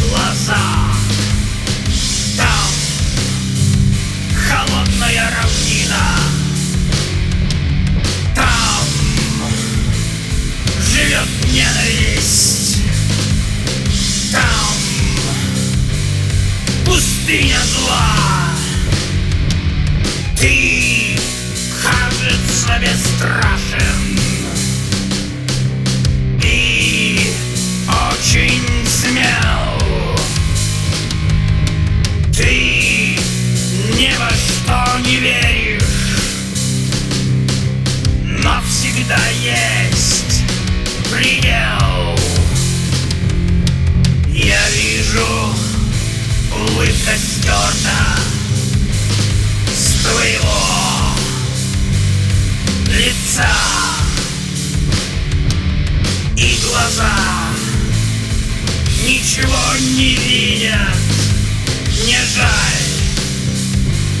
глаза. Там холодная равнина. Там живет ненависть. Там пустыня зла. Ты, кажется, бесстрашен есть предел. Я вижу улыбка стерта С твоего лица. И глаза ничего не видят. Не жаль,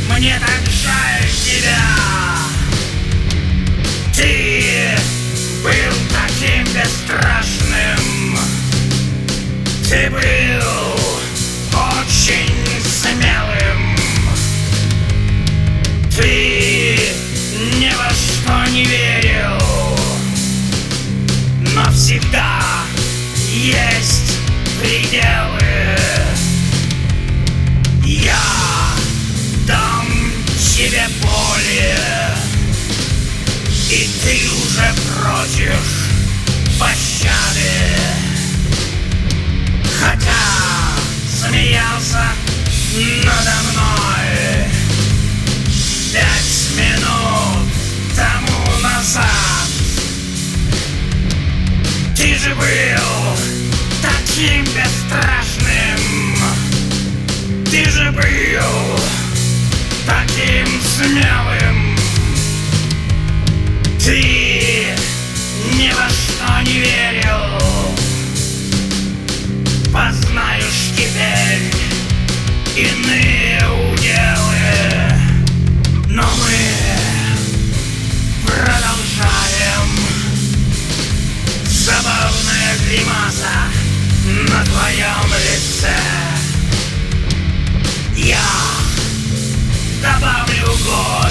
мне так жаль тебя бесстрашным Ты был был таким бесстрашным. Ты же был таким смелым. Ты ни во что не верил. Познаешь теперь иные уделы. Но мы продолжаем Забавная гримаса на твоем лице. Я добавлю года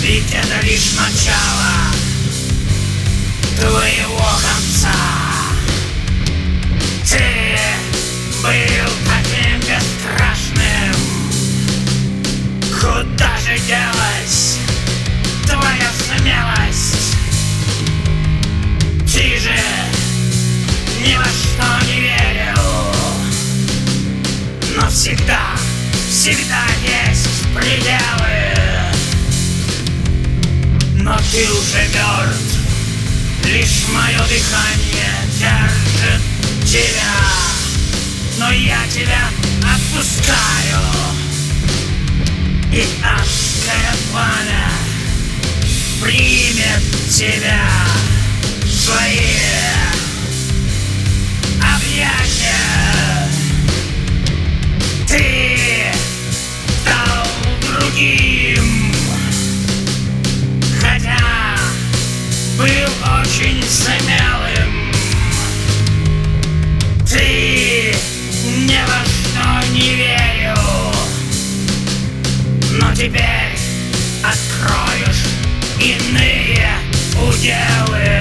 Ведь это лишь начало пределы Но ты уже мертв Лишь мое дыхание держит тебя. Но я тебя отпускаю. И адское пламя примет тебя Свои объятия. откроешь иные уделы.